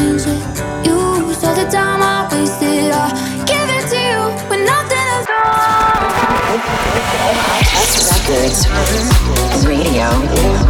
change it. You saw the time I wasted. I give it to you when nothing is wrong. Records Radio.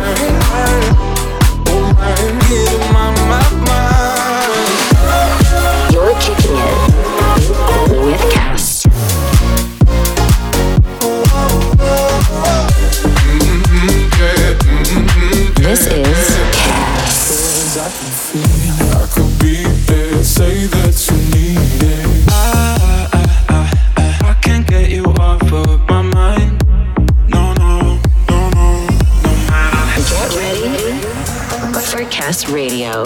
Radio.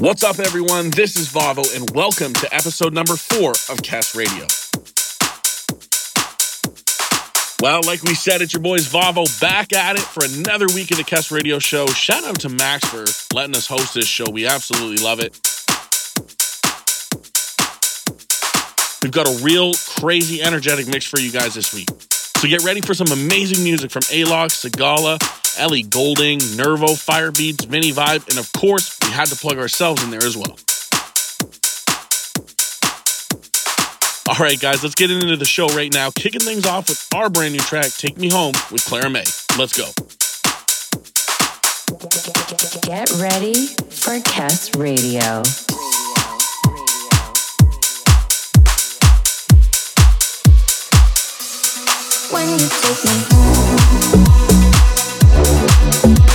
What's up, everyone? This is Vavo, and welcome to episode number four of Kess Radio. Well, like we said, it's your boys Vavo back at it for another week of the Kess Radio Show. Shout out to Max for letting us host this show. We absolutely love it. We've got a real crazy energetic mix for you guys this week. So get ready for some amazing music from Alok, Sigala, Ellie Goulding, Nervo, Firebeatz, Vinny Vibe, and of course, we had to plug ourselves in there as well. All right, guys, let's get into the show right now. Kicking things off with our brand new track, Take Me Home with Clara Mae. Let's go. Get ready for Kess Radio. when you take me home.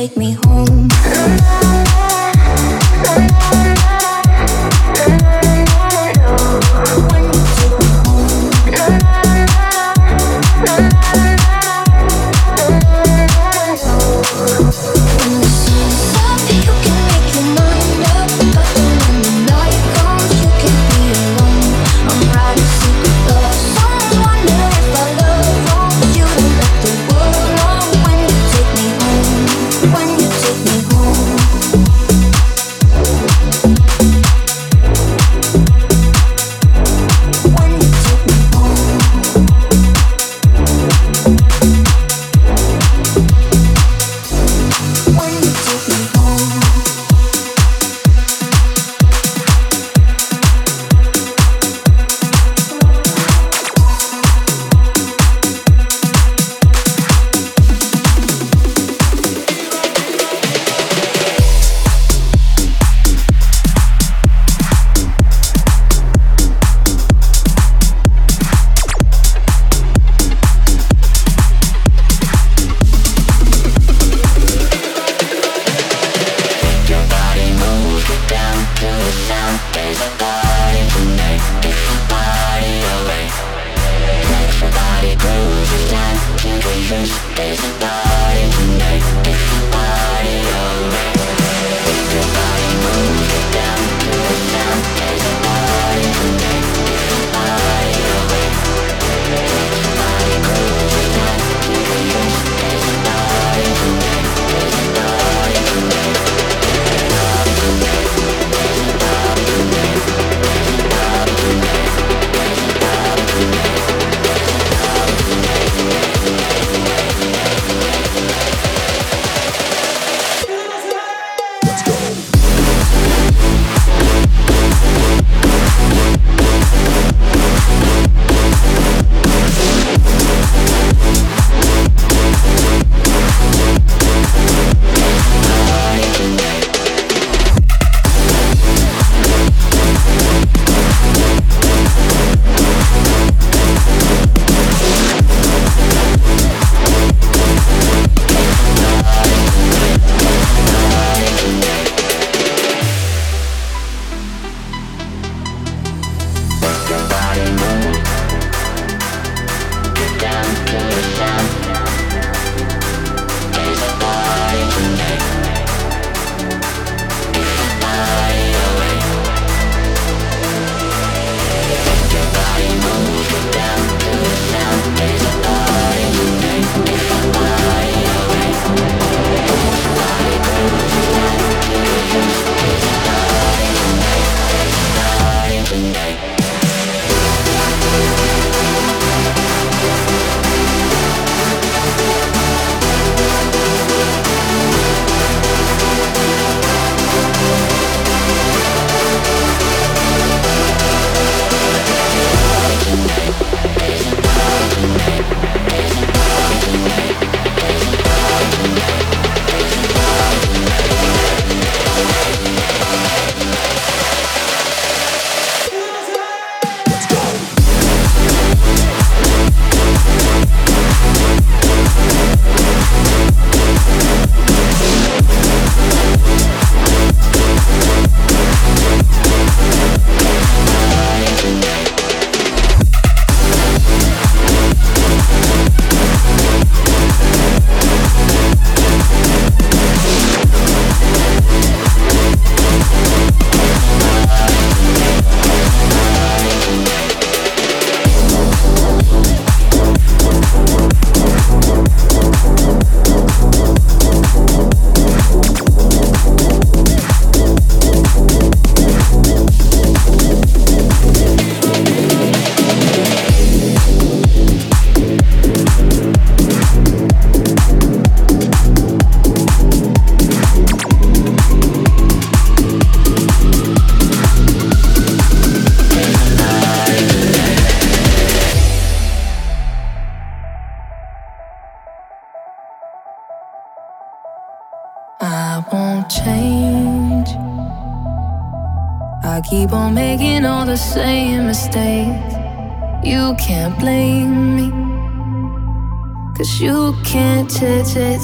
take me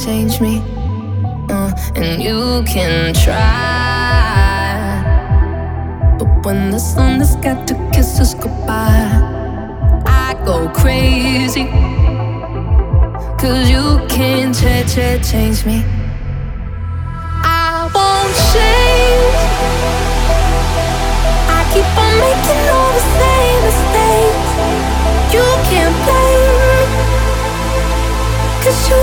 change me. Uh, and you can try. But when the sun has got to kiss us goodbye, I go crazy. Cause you can't ch- ch- change me. I won't change. I keep on making all the same mistakes. You can't blame me. Cause you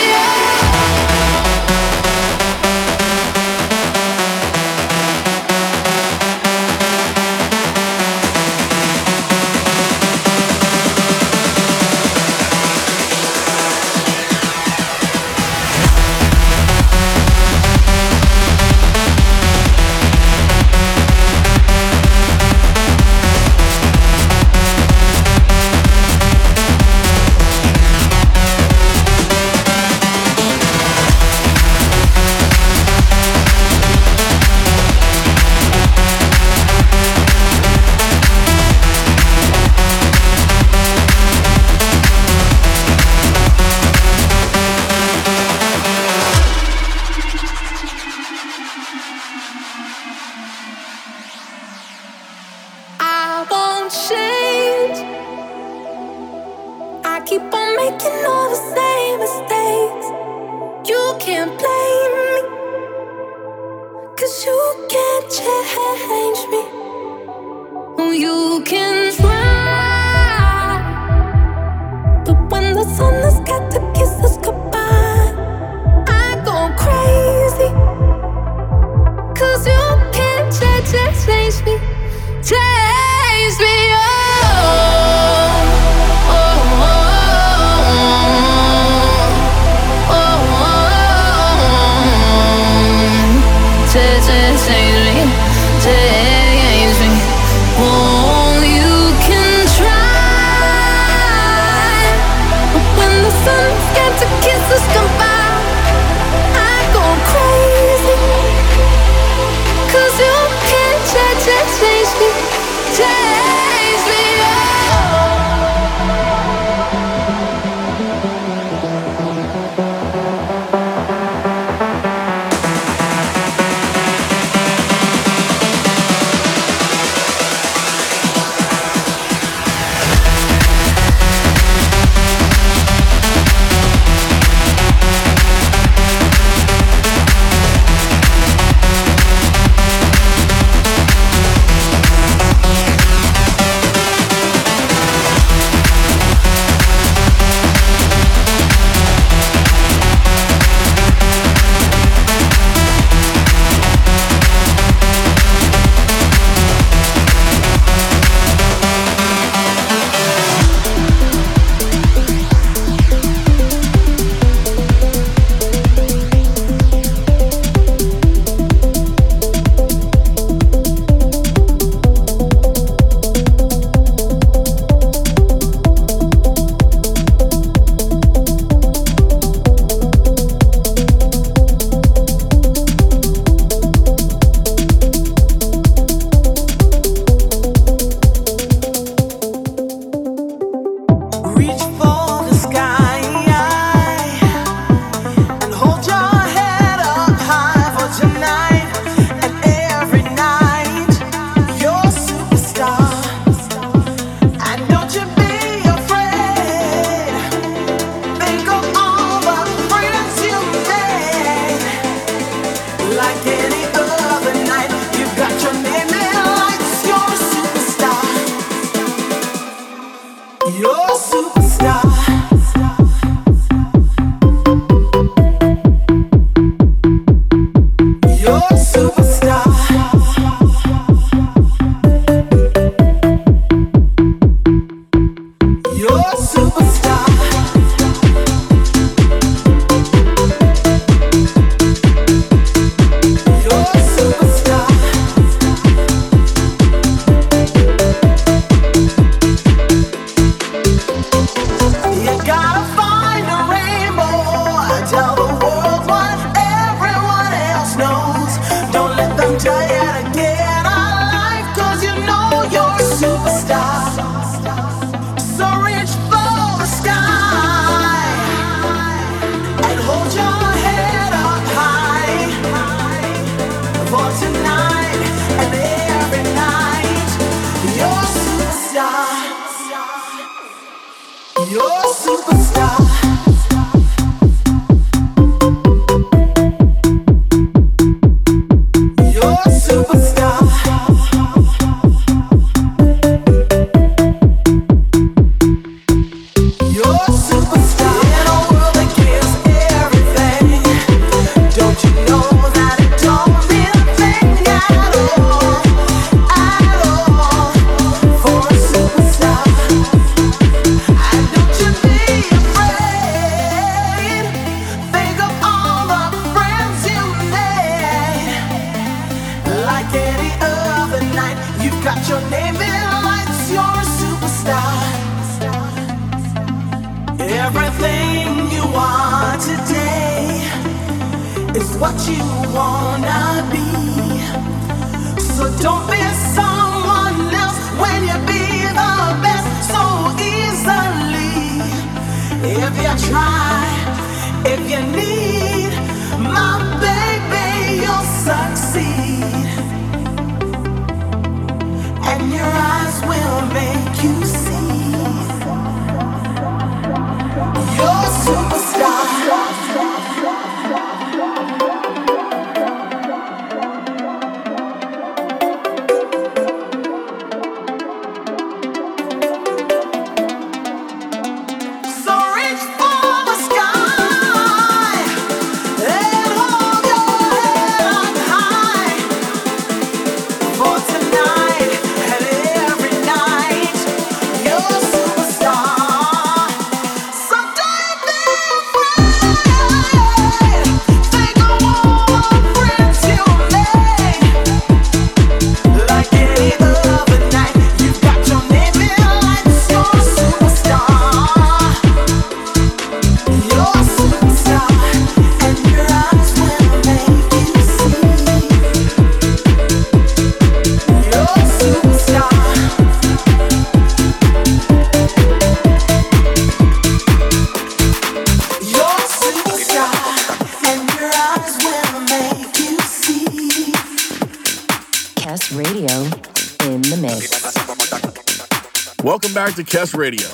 back to Kess Radio.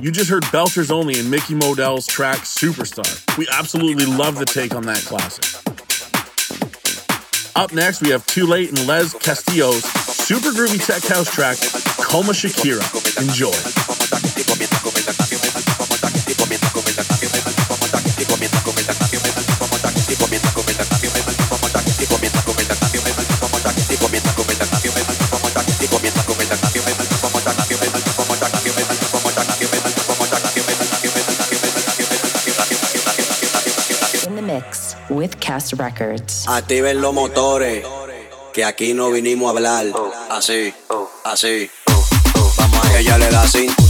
You just heard Belters Only and Micky Modelle's track Superstar. We absolutely love the take on that classic. Up next, we have Twolate and Les Castizos super groovy tech house track, Como Shakira. Enjoy. Cast Records. Activen los motores, que aquí no vinimos a hablar. Así, así. Vamos a ella le da cintura,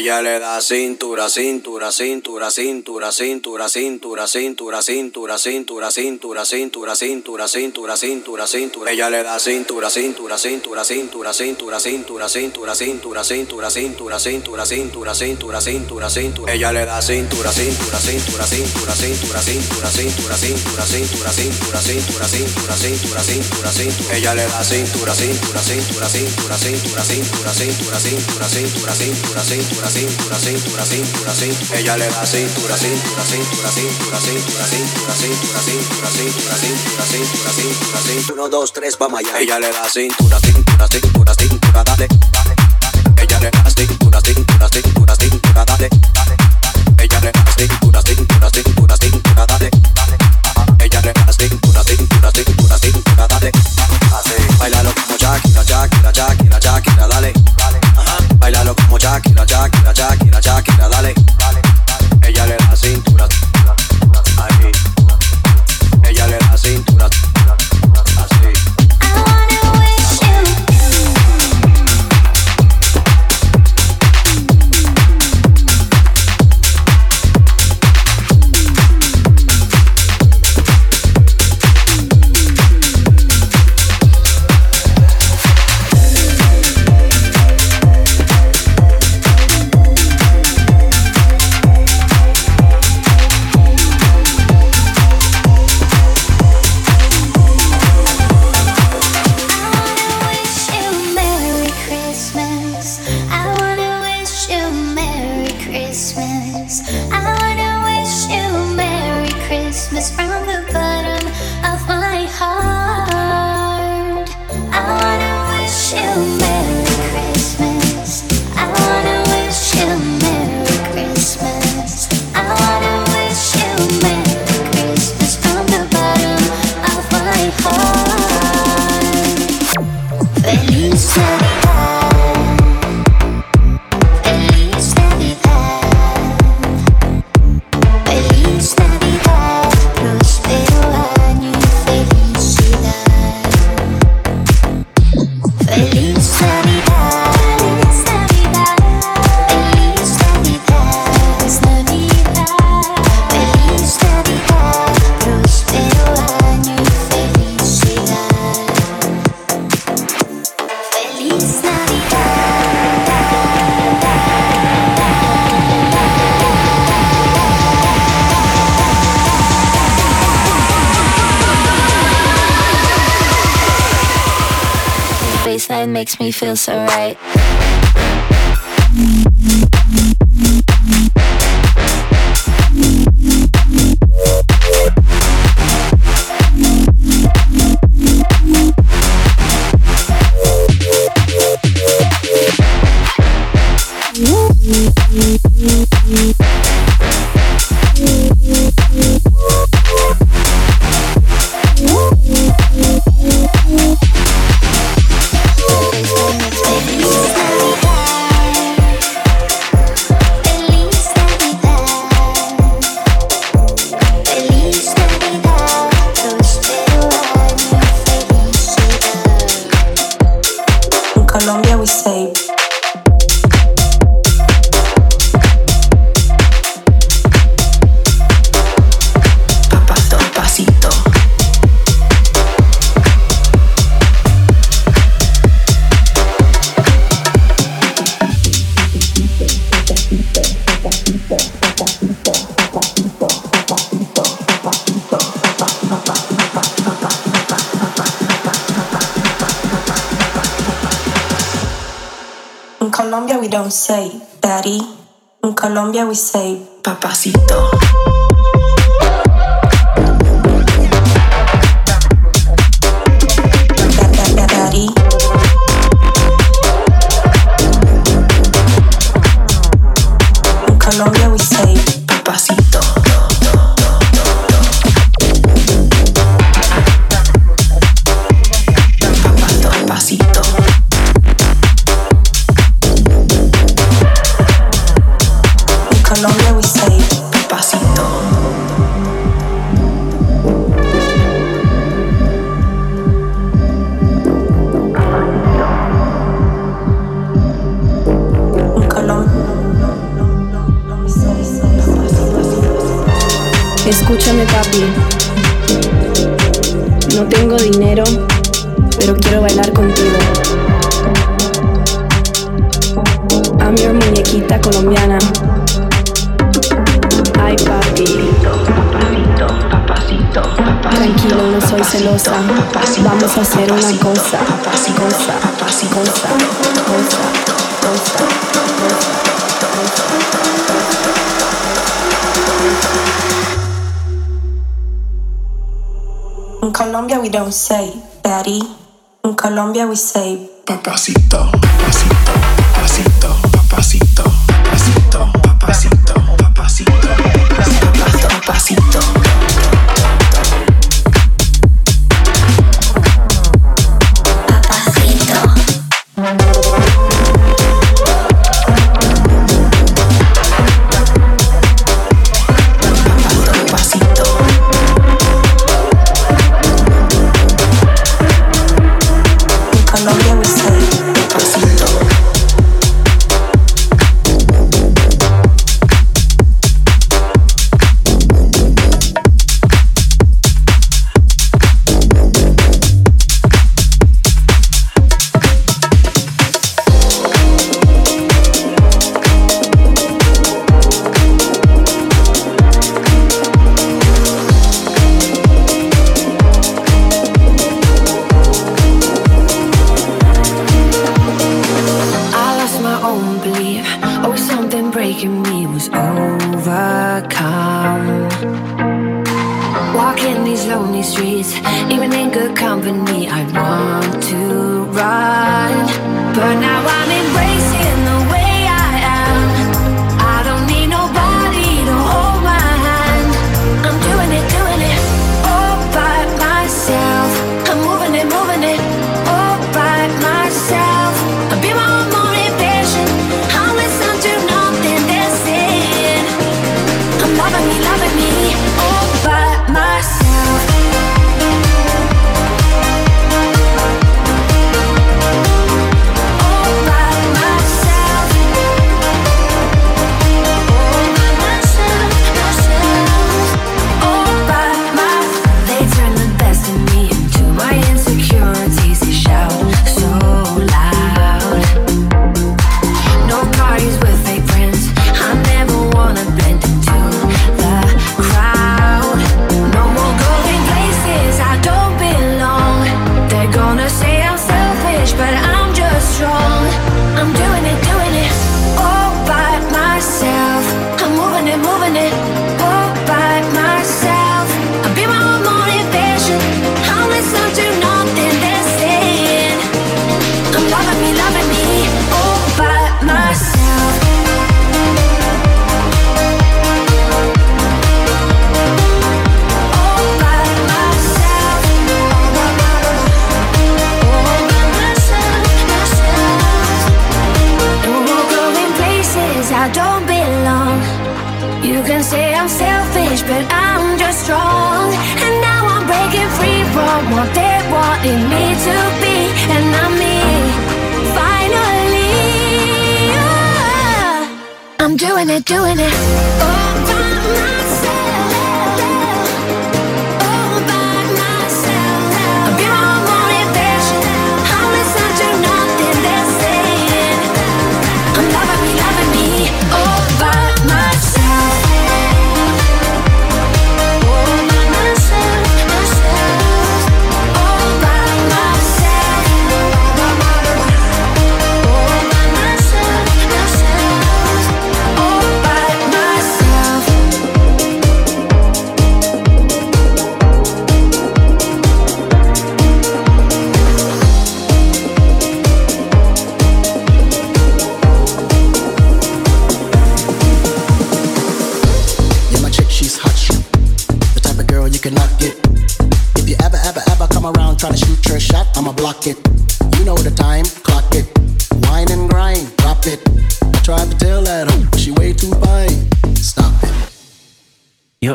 Ella le da cintura, cintura, cintura, cintura, cintura, cintura, cintura, cintura, cintura, cintura, cintura, cintura, cintura, cintura, cintura. Ella le da cintura, cintura, cintura, cintura, cintura, cintura, cintura, cintura, cintura, cintura, cintura, cintura, cintura, cintura, cintura. Ella le da cintura, cintura, cintura, cintura, cintura, cintura, cintura, cintura, cintura, cintura, cintura, cintura. Ella le da cintura, cintura, cintura, cintura, cintura, cintura, cintura, cintura, cintura, cintura, cintura cintura, cintura, cintura, cintura, Ella le da cintura, cintura, cintura, cintura, cintura, cintura, cintura, cintura, cintura, cintura, cintura, cintura, cintura. Uno, dos, tres, vamos allá. Ella le da cintura, cintura, cintura, cintura, dale. Ella le da cintura, cintura, cintura, cintura, dale. Ella le da cintura, cintura, cintura, cintura, dale. Ella le da cintura, cintura, cintura, cintura, dale. Así, bailalo como Shakira, Shakira, Shakira, Shakira, dale. Jack, in a Jack, in a Jack, in a Jack. we say Escúchame papi, no tengo dinero, pero quiero bailar contigo. I'm your muñequita colombiana. Ay papi. Tranquilo, no soy celosa. Vamos a hacer una cosa. Cosa, cosa, cosa. In Colombia, we don't say daddy. In Colombia, we say papacito.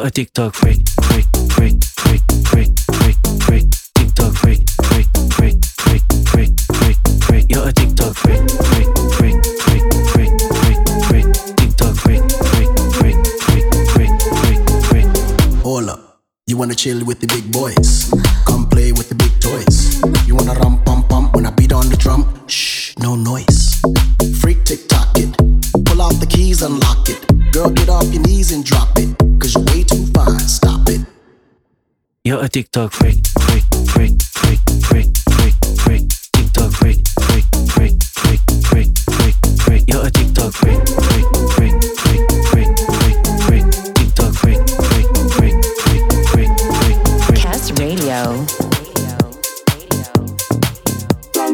A TikTok freak, freak, freak, freak, freak, freak, freak. TikTok freak, freak, freak, freak, freak, freak, freak. You're a TikTok freak, freak, freak, freak, freak, freak, freak. TikTok freak, freak, freak, freak, freak, freak, freak. Hold up. You wanna chill with the TikTok freak, freak, freak, freak, freak, freak, freak. TikTok freak, freak, freak, freak, freak, freak, freak. You're a TikTok freak, freak, freak, freak, freak, freak, freak. TikTok freak, freak, freak, freak, freak, freak, freak. Kess Radio.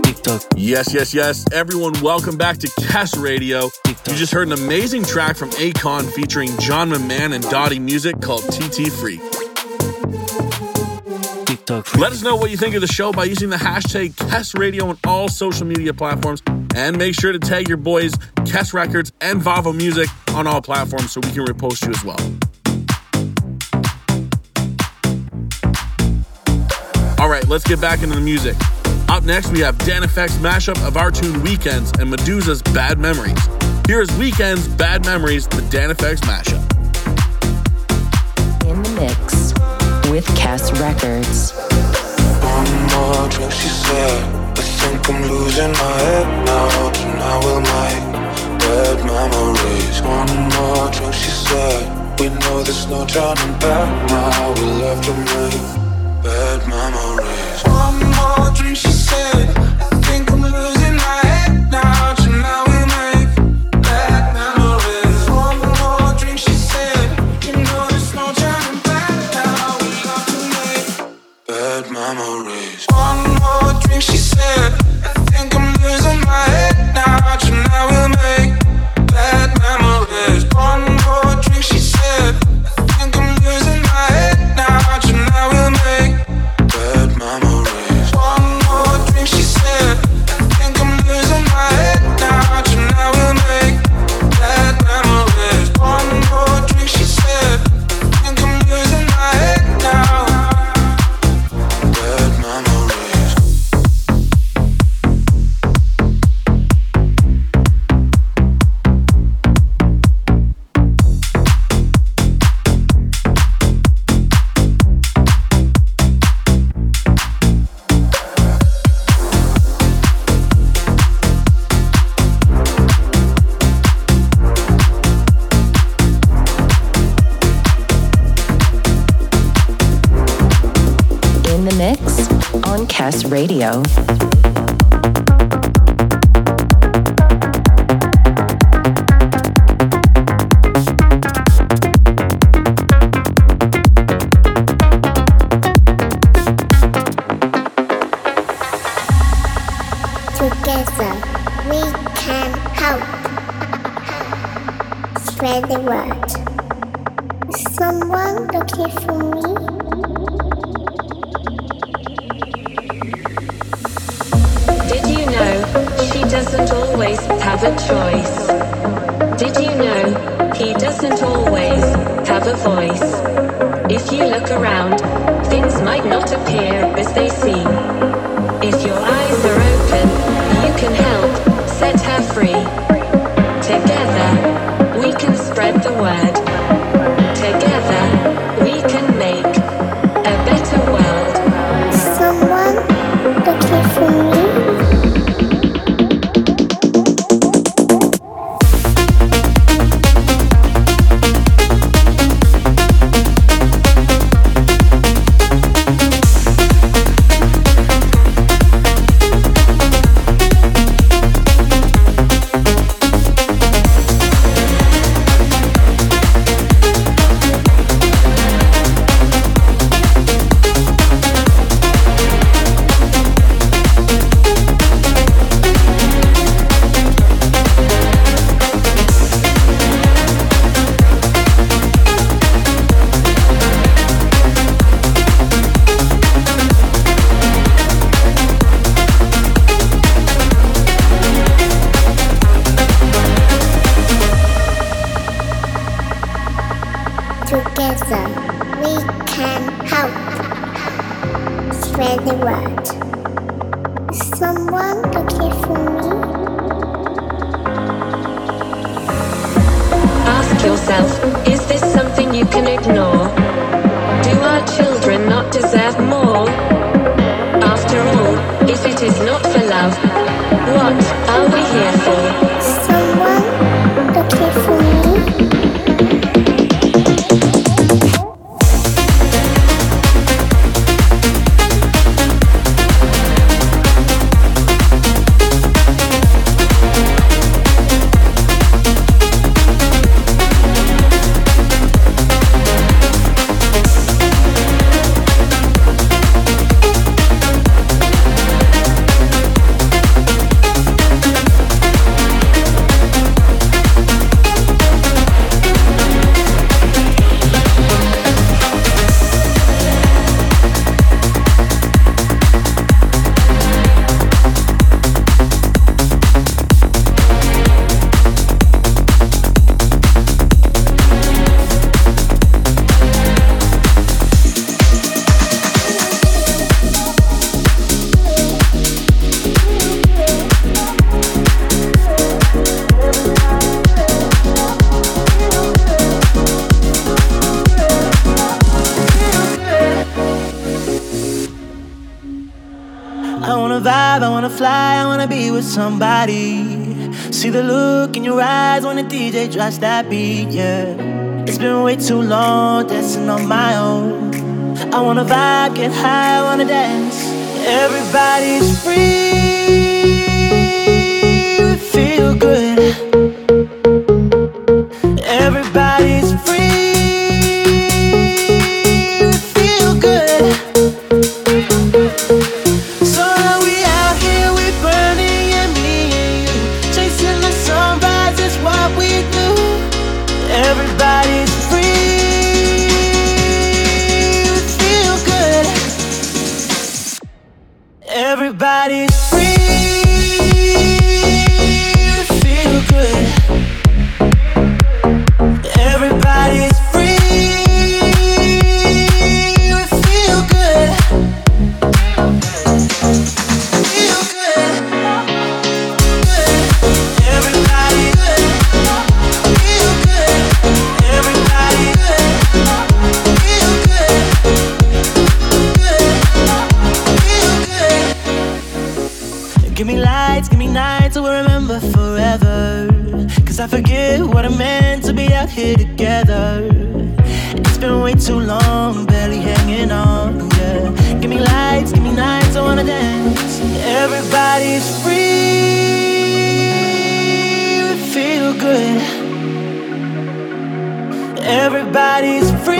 TikTok, Yes, yes, yes. Everyone, welcome back to Kess Radio. You just heard an amazing track from Akon featuring John Mamann and Dawty Music called TT Freak. TikTok freak. Let us know what you think of the show by using the hashtag Kess Radio on all social media platforms. And make sure to tag your boys, Kess Records and Vavo Music on all platforms so we can repost you as well. All right, let's get back into the music. Up next, we have DanFX's mashup of our tune Weekends and Meduza's Bad Memories. Here is Weekends Bad Memories, the DanFX mashup. In the mix with Kess Records. One more drink, she said. I think I'm losing my head now. Tonight bad memories. One more drink, she said. We know there's no turning back now. We to make bad memories. One more drink, she said. Radio. Together we can help spread the word. vibe, I wanna fly, I wanna be with somebody. See the look in your eyes when the DJ drops that beat, yeah. It's been way too long dancing on my own. I wanna vibe, get high, I wanna dance. Everybody's free, we feel good. everybody's free.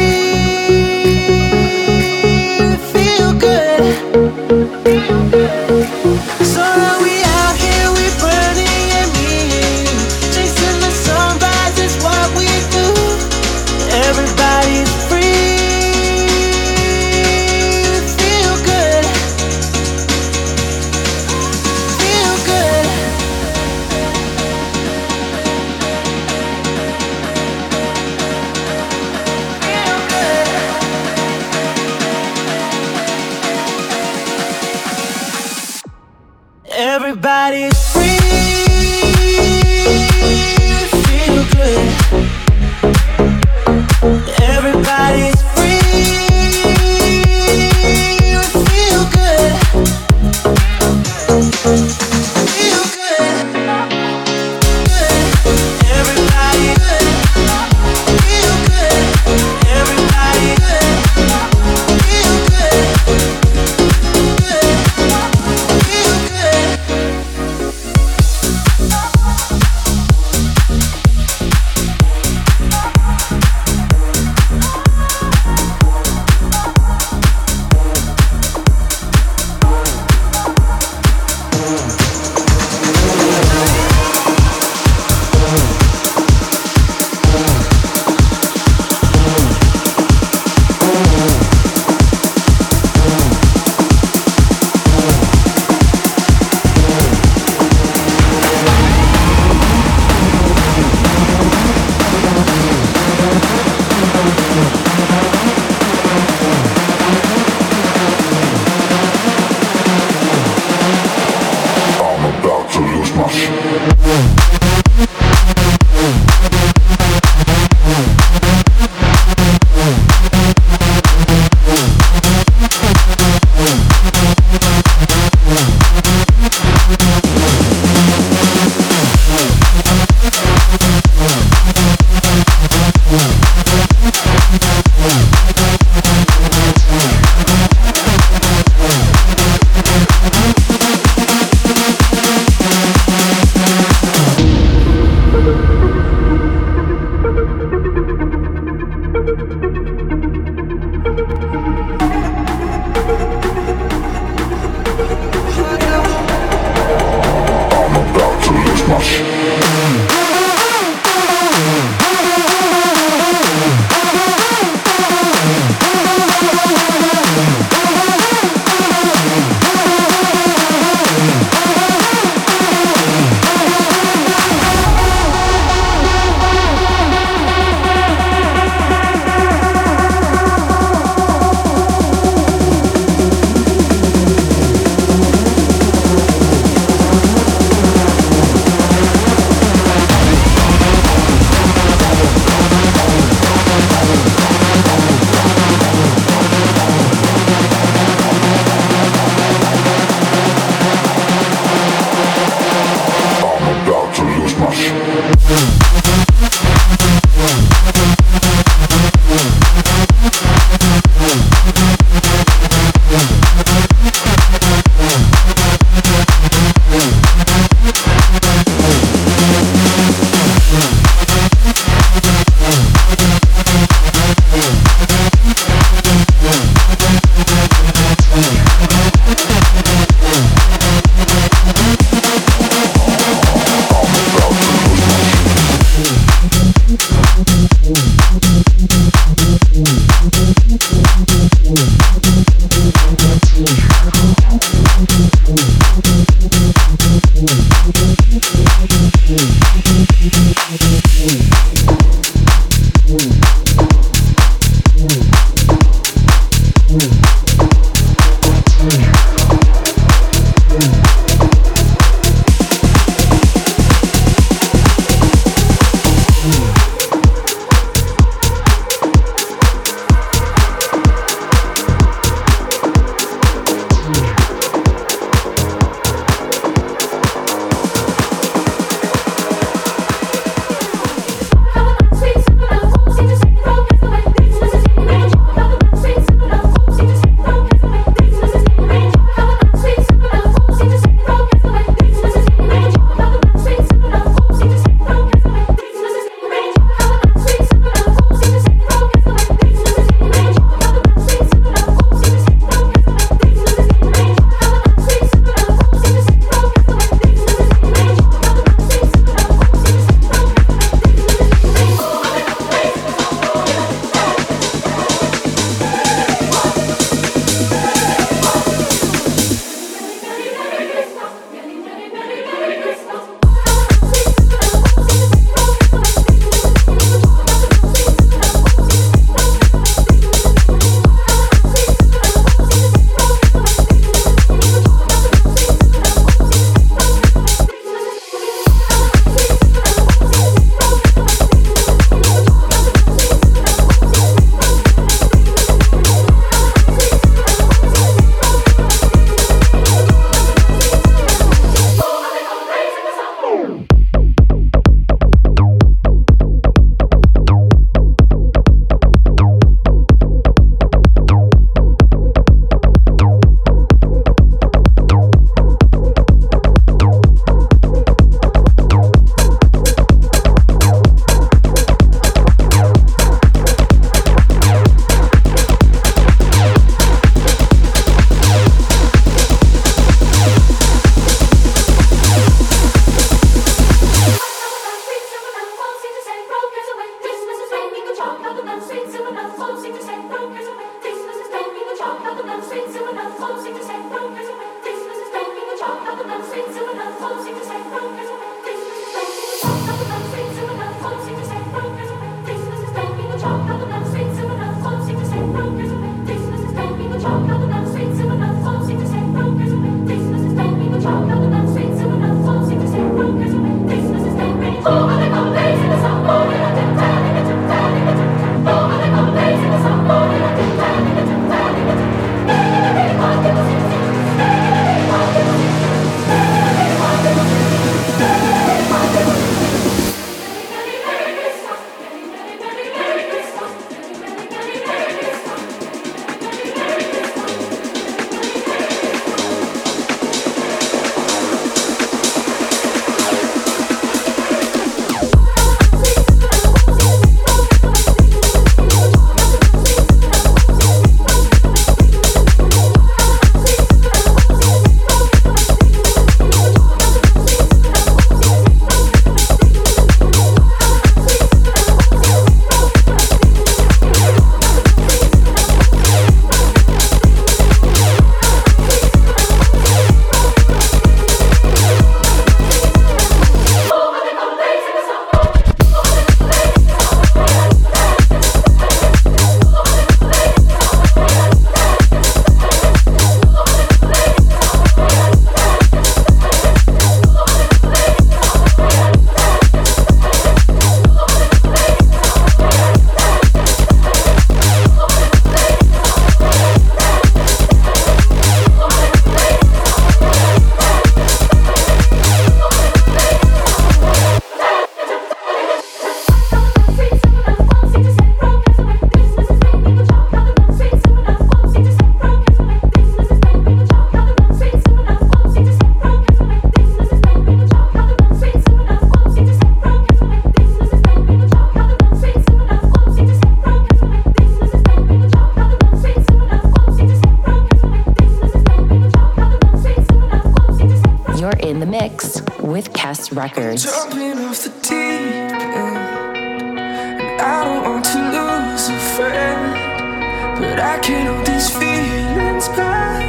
But I can't hold these feelings back.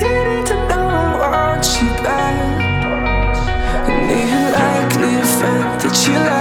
You need to know I want you back. And the unlikely fact that you like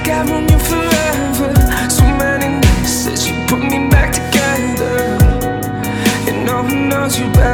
like I've known you forever. So many nights that you put me back together. And no one knows you better.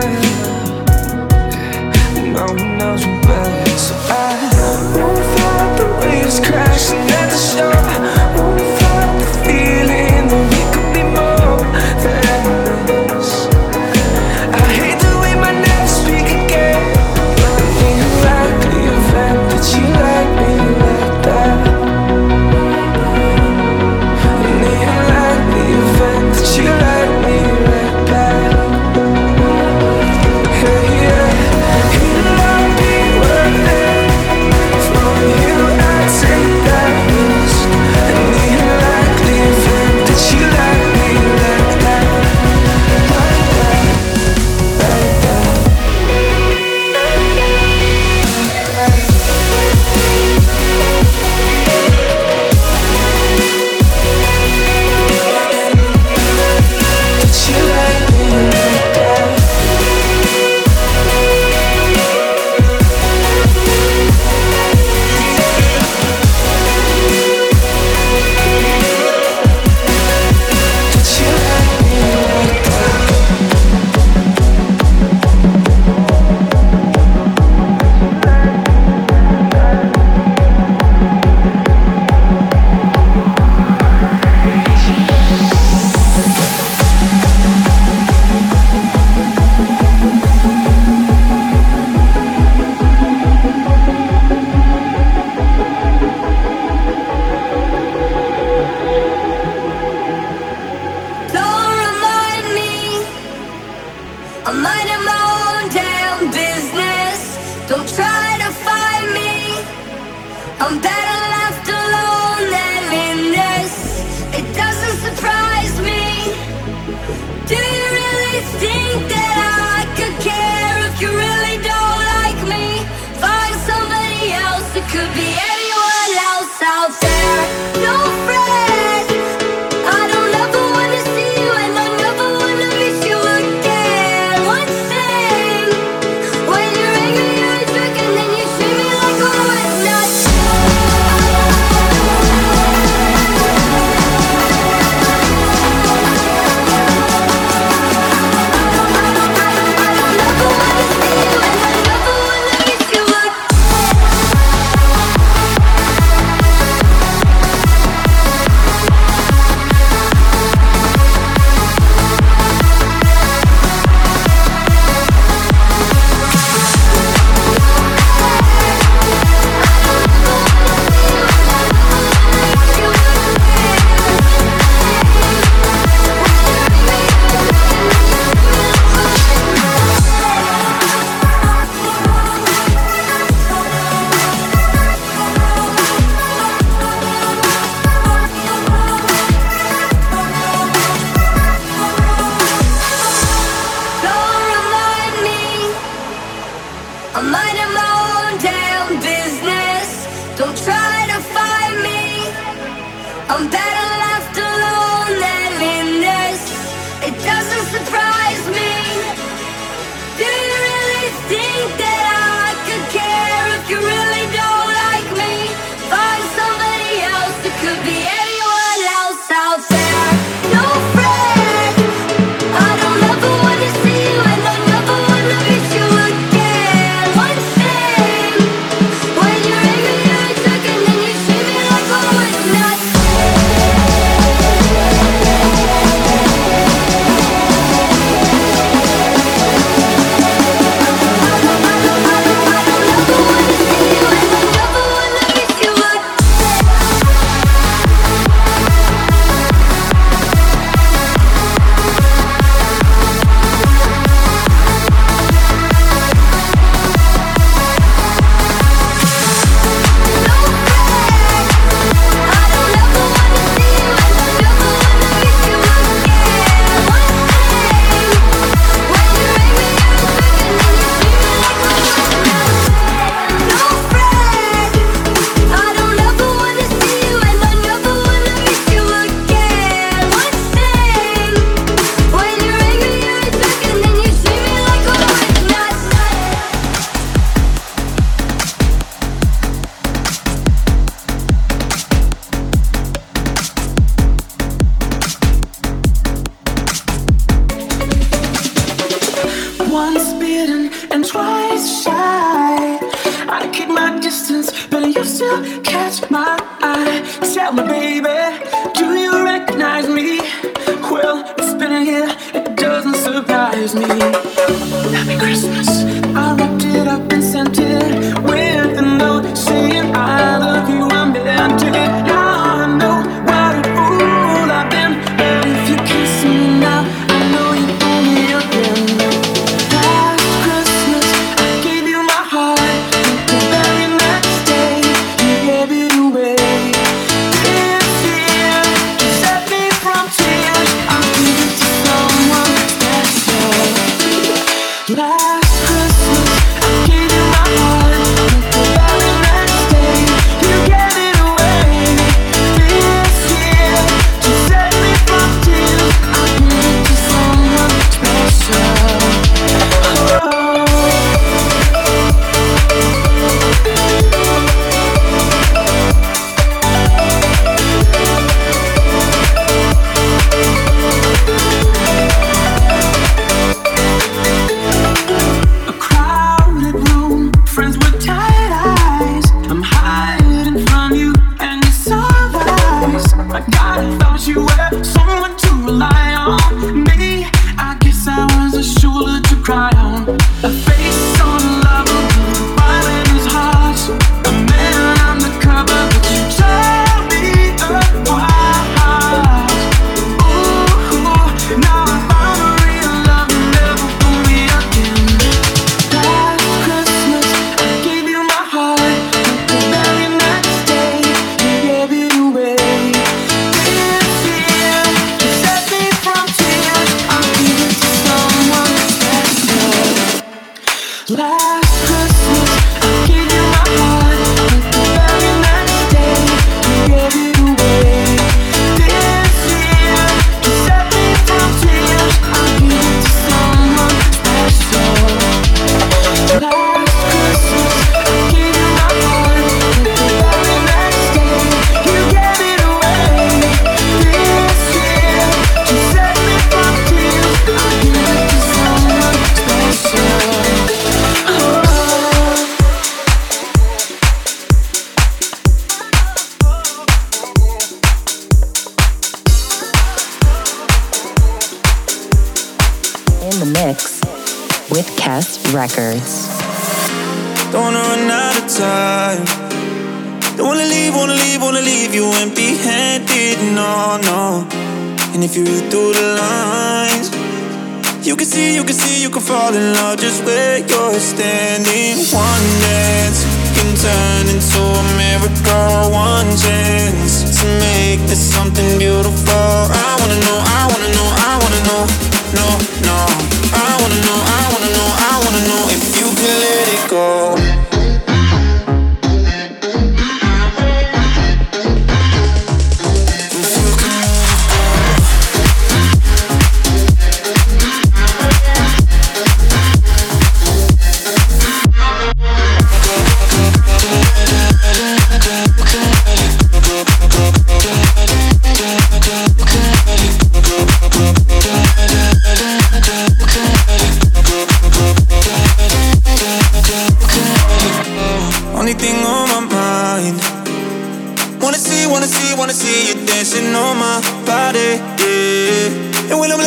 I'm minding my damn business. Don't try to find me. I'm better left alone than in this. It doesn't surprise me. Do you really think that I could care if you really don't like me? Find somebody else. It could be anyone else out there. No.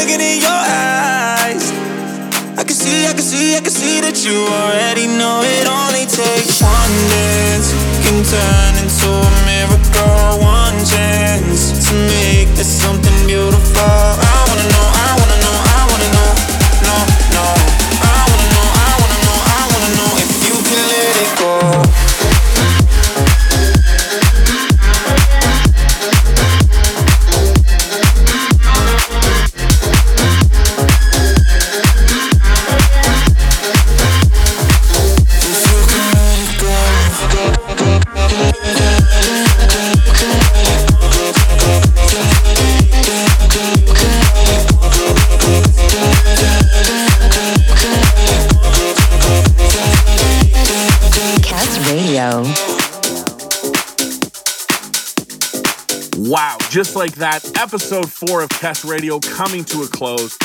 Looking in your eyes, I can see, I can see, I can see that you already know it only takes one dance can turn into a miracle. One chance to make this something beautiful. Like that, episode four of Kess Radio coming to a close.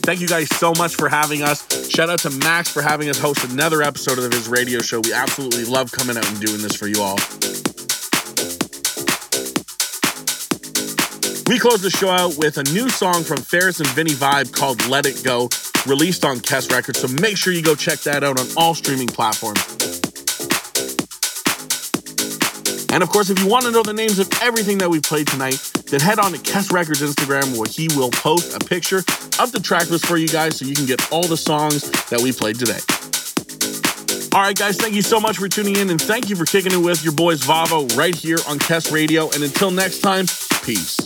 Thank you guys so much for having us. Shout out to Max for having us host another episode of his radio show. We absolutely love coming out and doing this for you all. We close the show out with a new song from Ferris and Vinny Vibe called Let It Go, released on Kess Records. So make sure you go check that out on all streaming platforms. And of course, if you want to know the names of everything that we played tonight, then head on to Kess Records Instagram where he will post a picture of the track list for you guys so you can get all the songs that we played today. All right, guys, thank you so much for tuning in and thank you for kicking it with your boys Vavo right here on Kess Radio. And until next time, peace.